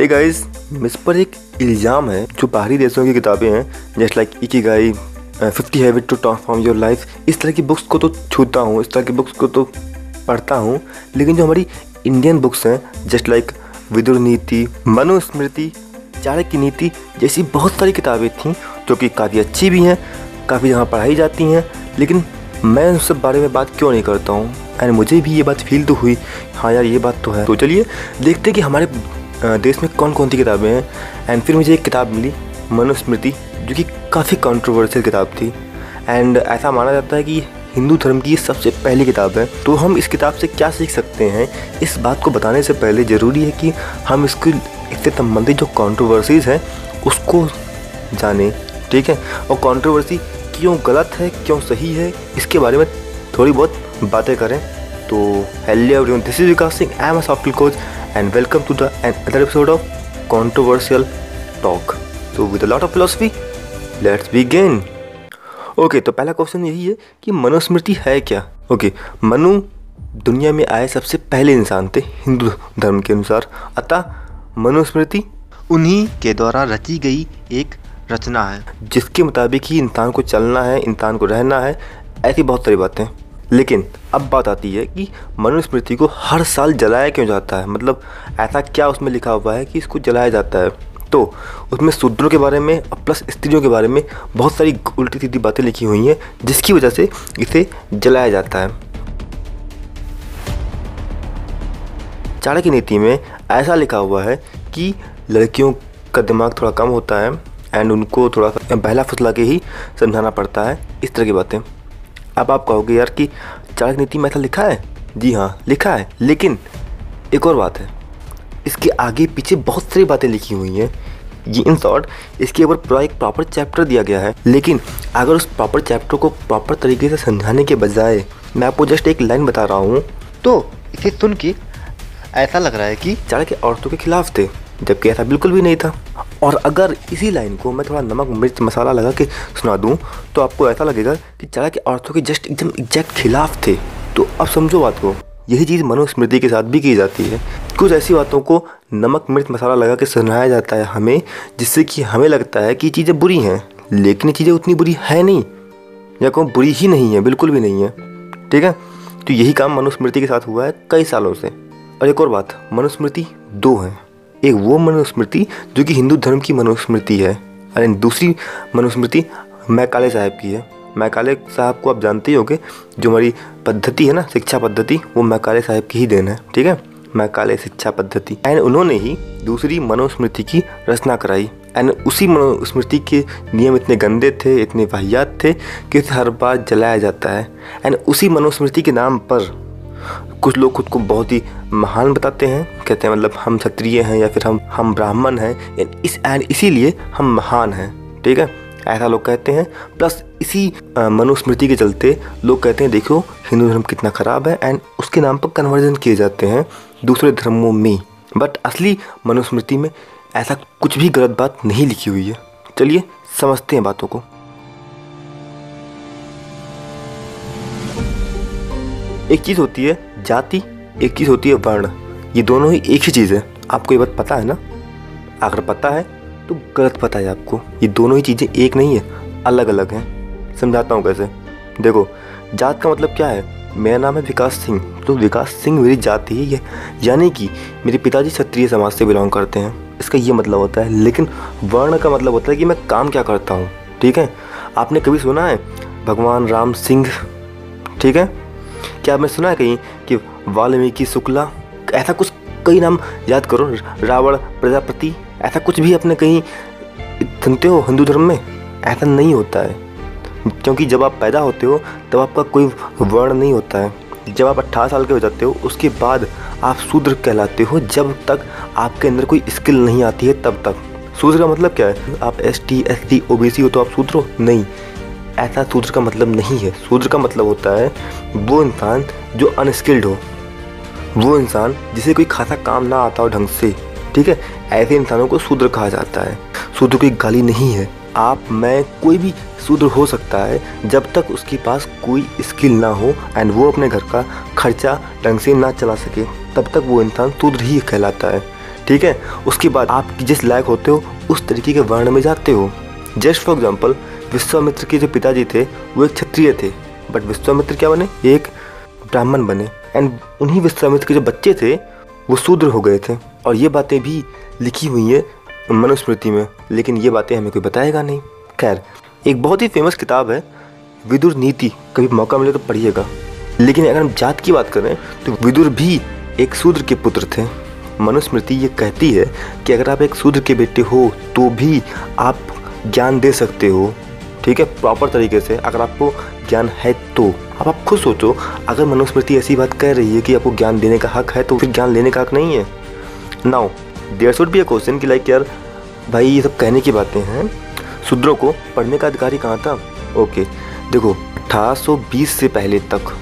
Hey guys miss पर एक इल्ज़ाम है, जो बाहरी देशों की किताबें हैं just like Ikigai fifty habit to transform your life इस तरह की बुक्स को तो छूता हूँ, इस तरह की बुक्स को तो पढ़ता हूँ, लेकिन जो हमारी इंडियन बुक्स हैं जस्ट लाइक विदुर नीति, मनुस्मृति, चाणक्य नीति, जैसी बहुत सारी किताबें थीं, जो कि काफ़ी अच्छी भी हैं, काफ़ी जहाँ पढ़ाई जाती हैं, लेकिन मैं उस सब बारे में बात क्यों नहीं करता हूँ? एंड मुझे भी ये बात फील तो हुई। हाँ यार, ये बात तो है। तो चलिए, देखते कि हमारे देश में कौन कौन सी किताबें हैं? एंड फिर मुझे एक किताब मिली, मनुस्मृति, जो कि काफ़ी कंट्रोवर्शियल किताब थी। एंड ऐसा माना जाता है कि हिंदू धर्म की सबसे पहली किताब है। तो हम इस किताब से क्या सीख सकते हैं? इस बात को बताने से पहले ज़रूरी है कि हम इसकी इससे संबंधित जो कंट्रोवर्सीज़ हैं, उसको जाने, ठीक है? और कंट्रोवर्सी क्यों गलत है, क्यों सही है, इसके बारे में थोड़ी बहुत बातें करें। तो hello everyone this is Vikas Singh I am a software coach and welcome to the other episode of controversial talk so with a lot of philosophy let's begin. Okay तो पहला क्वेश्चन यही है कि मनुस्मृति है क्या? ओके okay, मनु दुनिया में आए सबसे पहले इंसान थे हिंदू धर्म के अनुसार। अतः मनुस्मृति उन्हीं के द्वारा रची गई एक रचना है जिसके मुताबिक ही इंसान को चलना है इंसान को रहना है ऐसी बहुत सारी बातें। लेकिन अब बात आती है कि मनुस्मृति को हर साल जलाया क्यों जाता है? मतलब ऐसा क्या उसमें लिखा हुआ है कि इसको जलाया जाता है? तो उसमें शूद्रों के बारे में और प्लस स्त्रियों के बारे में बहुत सारी उल्टी सीधी बातें लिखी हुई हैं, जिसकी वजह से इसे जलाया जाता है। चाणक्य नीति में ऐसा लिखा हुआ है कि लड़कियों का दिमाग थोड़ा कम होता है एंड उनको थोड़ा सा बहला फुसला के ही समझाना पड़ता है, इस तरह की बातें। अब आप कहोगे, यार, कि चाणक्य नीति में ऐसा लिखा है? जी हाँ लिखा है। लेकिन एक और बात है, इसके आगे पीछे बहुत सारी बातें लिखी हुई हैं। ये इन शॉर्ट, इसके ऊपर पूरा एक प्रॉपर चैप्टर दिया गया है। लेकिन अगर उस प्रॉपर चैप्टर को प्रॉपर तरीके से समझाने के बजाय मैं आपको जस्ट एक लाइन बता रहा हूँ तो इसे सुन के ऐसा लग रहा है कि चाणक्य औरतों के खिलाफ थे, जबकि ऐसा बिल्कुल भी नहीं था। और अगर इसी लाइन को मैं थोड़ा नमक, मिर्च, मसाला लगा के सुना दूँ तो आपको ऐसा लगेगा कि चाणक्य औरतों के जस्ट एकदम एग्जैक्ट खिलाफ थे। तो अब समझो बात को, यही चीज़ मनुस्मृति के साथ भी की जाती है। कुछ ऐसी बातों को नमक, मिर्च, मसाला लगा के सुनाया जाता है हमें, जिससे कि हमें लगता है कि चीज़ें बुरी हैं, लेकिन ये चीज़ें उतनी बुरी है नहीं, या कहूँ बुरी ही नहीं है, बिल्कुल भी नहीं है। ठीक है? तो यही काम मनुस्मृति के साथ हुआ है कई सालों से। और एक और बात, मनुस्मृति दो हैं। एक वो मनुस्मृति जो कि हिंदू धर्म की मनुस्मृति है। और दूसरी मनुस्मृति मैकाले साहब की है। मैकाले साहब को आप जानते ही होंगे, जो हमारी पद्धति है ना, शिक्षा पद्धति, वो मैकाले साहब की ही देन है, ठीक है? मैकाले शिक्षा पद्धति। एंड उन्होंने ही दूसरी मनुस्मृति की रचना कराई। एंड उसी मनुस्मृति के नियम इतने गंदे थे, इतने वाहियात थे कि हर बार जलाया जाता है। एंड उसी मनुस्मृति के नाम पर कुछ लोग खुद को बहुत ही महान बताते हैं। कहते हैं मतलब हम क्षत्रिय हैं या फिर हम हम ब्राह्मण हैं इस, एंड इसीलिए हम महान हैं। ठीक है? ऐसा लोग कहते हैं। प्लस इसी मनुस्मृति के चलते लोग कहते हैं, देखो, हिंदू धर्म कितना ख़राब है, एंड उसके नाम पर कन्वर्जन किए जाते हैं दूसरे धर्मों में। बट असली मनुस्मृति में ऐसा कुछ भी गलत बात नहीं लिखी हुई है। चलिए, समझते हैं बातों को। एक चीज़ होती है जाति, एक चीज़ होती है वर्ण। ये दोनों ही एक ही चीज़ है। आपको ये बात पता है ना? अगर पता है तो गलत पता है आपको। ये दोनों ही चीज़ें एक नहीं है अलग अलग हैं। समझाता हूँ कैसे? देखो, जात का मतलब क्या है? मेरा नाम है विकास सिंह। तो विकास सिंह मेरी जाति ही है यानी कि मेरे पिताजी क्षत्रिय समाज से बिलोंग करते हैं। इसका ये मतलब होता है। लेकिन वर्ण का मतलब होता है कि मैं काम क्या करता हूँ। ठीक है? आपने कभी सुना है? भगवान राम सिंह। ठीक है? क्या आपने सुना है कहीं कि वाल्मीकि शुक्ला, ऐसा कुछ कई नाम याद करो, रावण प्रजापति, ऐसा कुछ भी अपने कहीं सुनते हो हिंदू धर्म में? ऐसा नहीं होता है। क्योंकि जब आप पैदा होते हो, तब आपका कोई वर्ण नहीं होता है। जब आप अट्ठारह साल के हो जाते हो, उसके बाद आप शूद्र कहलाते हो। जब तक आपके अंदर कोई स्किल नहीं आती है, तब तक। शूद्र का मतलब क्या है? आप S T S T O B C हो तो आप शूद्र हो? नहीं। ऐसा शूद्र का मतलब नहीं है। शूद्र का मतलब होता है, वो इंसान जो अनस्किल्ड हो, वो इंसान जिसे कोई खासा काम ना आता हो ढंग से, ठीक है? ऐसे इंसानों को शूद्र कहा जाता है। शूद्र कोई गाली नहीं है। आप, मैं, कोई भी शूद्र हो सकता है, जब तक उसके पास कोई स्किल ना हो एंड वो अपने घर का खर्चा ढंग से ना चला सके, तब तक वो इंसान शूद्र ही कहलाता है। ठीक है? उसके बाद आप जिस लायक होते हो, उस तरीके के वर्ण में जाते हो। जस्ट फॉर एग्ज़ाम्पल विश्वामित्र के जो पिताजी थे, वो एक क्षत्रिय थे। बट विश्वामित्र क्या बने? एक ब्राह्मण बने। एंड उन्हीं विश्वामित्र के जो बच्चे थे, वो शूद्र हो गए थे। और ये बातें भी लिखी हुई है मनुस्मृति में, लेकिन ये बातें हमें कोई बताएगा नहीं। खैर, एक बहुत ही फ़ेमस किताब है, विदुर नीति। कभी मौका मिले तो पढ़िएगा। लेकिन अगर हम जात की बात करें तो विदुर भी एक शूद्र के पुत्र थे। मनुस्मृति ये कहती है कि अगर आप एक शूद्र के बेटे हो तो भी आप ज्ञान दे सकते हो। ठीक है? प्रॉपर तरीके से अगर आपको ज्ञान है तो। अब आप खुद सोचो, अगर मनुस्मृति ऐसी बात कह रही है कि आपको ज्ञान देने का हक है तो फिर ज्ञान लेने का हक नहीं है। Now there should be a question कि लाइक यार, भाई ये सब कहने की बातें हैं। शूद्रों को, पढ़ने का अधिकारी कहाँ था? ओके देखो 1820 से पहले तक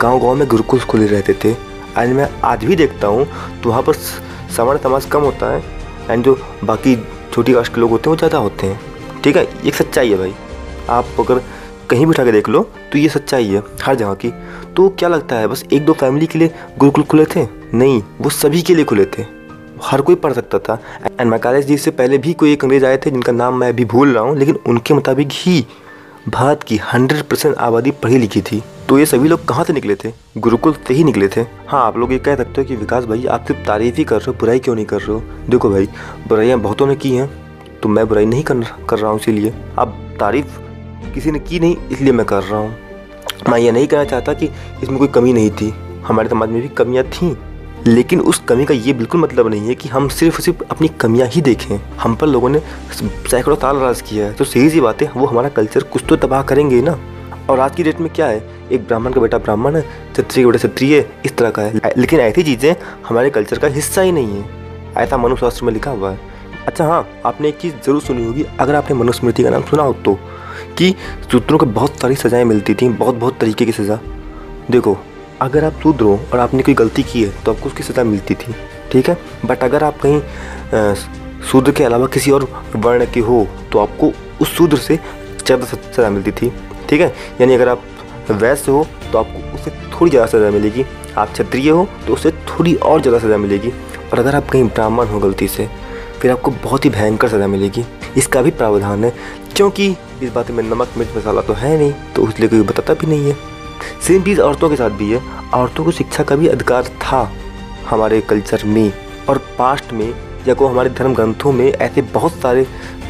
गाँव गाँव में गुरुकुल खुले रहते थे। एंड मैं आज भी देखता हूँ तो वहाँ पर सामान्य समाज कम होता है। एंड जो बाकी छोटी कास्ट के लोग होते हैं, वो ज़्यादा होते हैं। ठीक है? एक सच्चाई है भाई। आप अगर कहीं भी उठा के देख लो तो ये सच्चाई है, हर जगह की। तो क्या लगता है, बस एक दो फैमिली के लिए गुरुकुल खुले थे? नहीं, वो सभी के लिए खुले थे। हर कोई पढ़ सकता था। एंड मैकालेज जी से पहले भी कोई एक अंग्रेज़ आए थे, जिनका नाम मैं अभी भूल रहा हूँ, लेकिन उनके मुताबिक ही भारत की हंड्रेड परसेंट आबादी पढ़ी लिखी थी। तो ये सभी लोग कहाँ से निकले थे? गुरुकुल से ही निकले थे। हाँ आप लोग ये कह सकते हो कि विकास भाई, आप सिर्फ़ तारीफ़ ही कर रहे हो, बुराई क्यों नहीं कर रहे हो? देखो भाई, बुराइयाँ बहुतों ने की हैं तो मैं बुराई नहीं कर कर रहा हूँ इसीलिए। आप तारीफ़ किसी ने की नहीं, इसलिए मैं कर रहा हूँ। मैं ये नहीं कहना चाहता कि इसमें कोई कमी नहीं थी। हमारे समाज में भी कमियाँ थीं, लेकिन उस कमी का ये बिल्कुल मतलब नहीं है कि हम सिर्फ़ सिर्फ़ अपनी कमियाँ ही देखें। हम पर लोगों ने सैकड़ों साल राज किया है। तो सही सी बात है, वो हमारा कल्चर कुछ तो तबाह करेंगे ना। और आज की डेट में क्या है? एक ब्राह्मण का बेटा ब्राह्मण है, क्षत्रिय का बेटा क्षत्रिय इस तरह का है। लेकिन ऐसी चीज़ें हमारे कल्चर का हिस्सा ही नहीं है। ऐसा मनुशास्त्र में लिखा हुआ है। अच्छा हाँ आपने एक चीज़ ज़रूर सुनी होगी। अगर आपने मनुस्मृति का नाम सुना हो तो। कि सूत्रों को बहुत सारी सज़ाएँ मिलती थी, बहुत बहुत तरीके की सज़ा। देखो, अगर आप शूद्र हो और आपने कोई गलती की है तो आपको उसकी सज़ा मिलती थी, ठीक है? बट अगर आप कहीं शूद्र के अलावा किसी और वर्ण के हो तो आपको उस शूद्र से ज़्यादा सज़ा मिलती थी, ठीक है? यानी अगर आप वैश्य हो तो आपको उससे थोड़ी ज़्यादा सज़ा मिलेगी। आप क्षत्रिय हो तो उससे थोड़ी और ज़्यादा सज़ा मिलेगी। और अगर आप कहीं ब्राह्मण हो गलती से फिर आपको बहुत ही भयंकर सज़ा मिलेगी। इसका भी प्रावधान है, क्योंकि इस बात में नमक, मिर्च, मसाला तो है नहीं तो इसलिए कोई बताता भी नहीं है। सेम चीज़ औरतों के साथ भी है। औरतों को शिक्षा का भी अधिकार था हमारे कल्चर में और पास्ट में, या को हमारे धर्म ग्रंथों में ऐसे बहुत सारे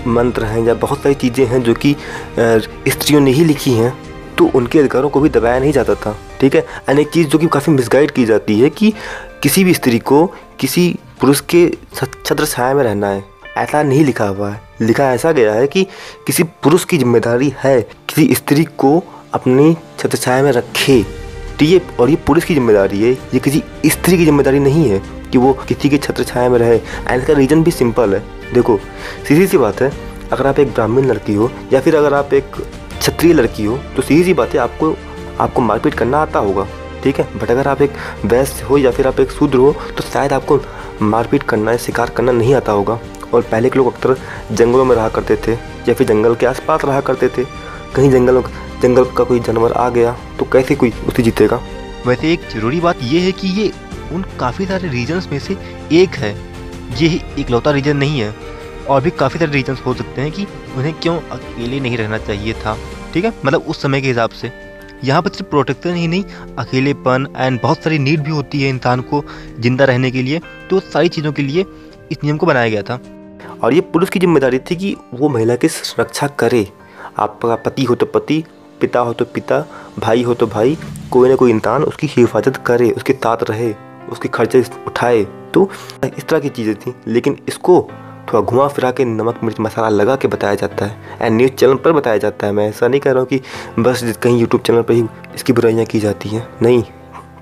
मंत्र हैं, या बहुत सारी चीज़ें हैं जो कि स्त्रियों ने ही लिखी हैं तो उनके अधिकारों को भी दबाया नहीं जाता था। ठीक है? एक चीज़ जो कि काफ़ी मिसगाइड की जाती है कि किसी भी स्त्री को किसी पुरुष के छत्र छाया में रहना है। ऐसा नहीं लिखा हुआ है। लिखा ऐसा गया है कि किसी पुरुष की ज़िम्मेदारी है किसी स्त्री को अपनी छत्र छाया में रखे। तो ये और ये पुरुष की ज़िम्मेदारी है। ये किसी स्त्री की ज़िम्मेदारी नहीं है कि वो किसी की छत्र छाया में रहे। एंड इसका रीज़न भी सिंपल है। देखो, सीधी सी बात है, अगर आप एक ब्राह्मण लड़की हो या फिर अगर आप एक क्षत्रिय लड़की हो तो सीधी सी बात है, आपको आपको मारपीट करना आता होगा। ठीक है? बट अगर आप एक वैश्य हो या फिर आप एक शूद्र हो तो शायद आपको मारपीट करना या शिकार करना नहीं आता होगा। और पहले के लोग अक्सर जंगलों में रहा करते थे, या फिर जंगल के आसपास रहा करते थे। कहीं जंगलों जंगल का कोई जानवर आ गया तो कैसे कोई उसे जीतेगा? वैसे एक ज़रूरी बात यह है कि ये उन काफ़ी सारे रीजन्स में से एक है। ये इकलौता रीजन नहीं है। और भी काफ़ी सारे रीजन्स हो सकते हैं कि उन्हें क्यों अकेले नहीं रहना चाहिए था। ठीक है? मतलब उस समय के हिसाब से। यहाँ पर सिर्फ़ प्रोटेक्शन ही नहीं, अकेलेपन एंड बहुत सारी नीड भी होती है इंसान को ज़िंदा रहने के लिए तो सारी चीज़ों के लिए इस नियम को बनाया गया था। और ये पुरुष की ज़िम्मेदारी थी कि वो महिला की सुरक्षा करे। आपका पति हो तो पति, पिता हो तो पिता, भाई हो तो भाई, कोई ना कोई इंसान उसकी हिफाजत करे, उसके साथ रहे, उसके खर्चे उठाए तो इस तरह की चीज़ें थी। लेकिन इसको थोड़ा घुमा फिरा के नमक मिर्च मसाला लगा के बताया जाता है। एंड न्यूज़ चैनल पर बताया जाता है। मैं ऐसा नहीं कह रहा हूँ कि बस कहीं यूट्यूब चैनल पर ही इसकी बुराइयाँ की जाती हैं। नहीं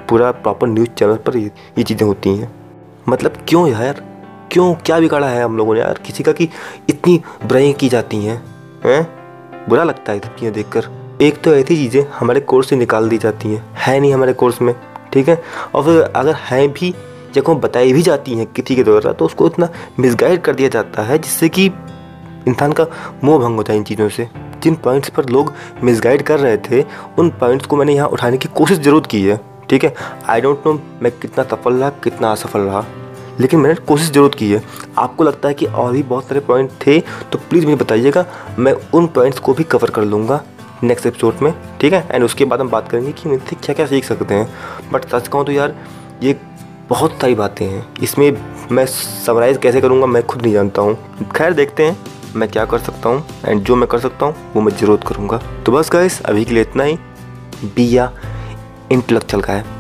पूरा प्रॉपर न्यूज़ चैनल पर ये, ये चीज़ें होती हैं। मतलब क्यों यार? क्यों? क्या बिगाड़ा है हम लोगों ने यार? किसी का कि इतनी बुराइयाँ की जाती हैं। हैं? बुरा लगता है सब देख कर एक तो ऐसी चीज़ें हमारे कोर्स से निकाल दी जाती हैं। है नहीं हमारे कोर्स में ठीक है? और फिर अगर हैं भी जब बताई भी जाती हैं किसी के द्वारा तो उसको इतना मिसगाइड कर दिया जाता है जिससे कि इंसान का मोह भंग होता है इन चीज़ों से। जिन पॉइंट्स पर लोग मिसगाइड कर रहे थे, उन पॉइंट्स को मैंने यहाँ उठाने की कोशिश ज़रूर की है, ठीक है? आई डोंट नो मैं कितना सफल रहा, कितना असफल रहा, लेकिन मैंने कोशिश ज़रूर की है। आपको लगता है कि और भी बहुत सारे पॉइंट थे तो प्लीज़ मुझे बताइएगा, मैं उन पॉइंट्स को भी कवर कर लूँगा नेक्स्ट एपिसोड में, ठीक है? एंड उसके बाद हम बात करेंगे कि इनसे क्या क्या सीख सकते हैं। बट सच कहूँ तो यार, ये बहुत सारी बातें हैं। इसमें मैं समराइज़ कैसे करूँगा, मैं खुद नहीं जानता हूँ। खैर, देखते हैं मैं क्या कर सकता हूँ एंड जो मैं कर सकता हूँ, वो मैं ज़रूर करूँगा। तो बस गाइस अभी के लिए इतना ही। बिया इंटलेक्चुअल का है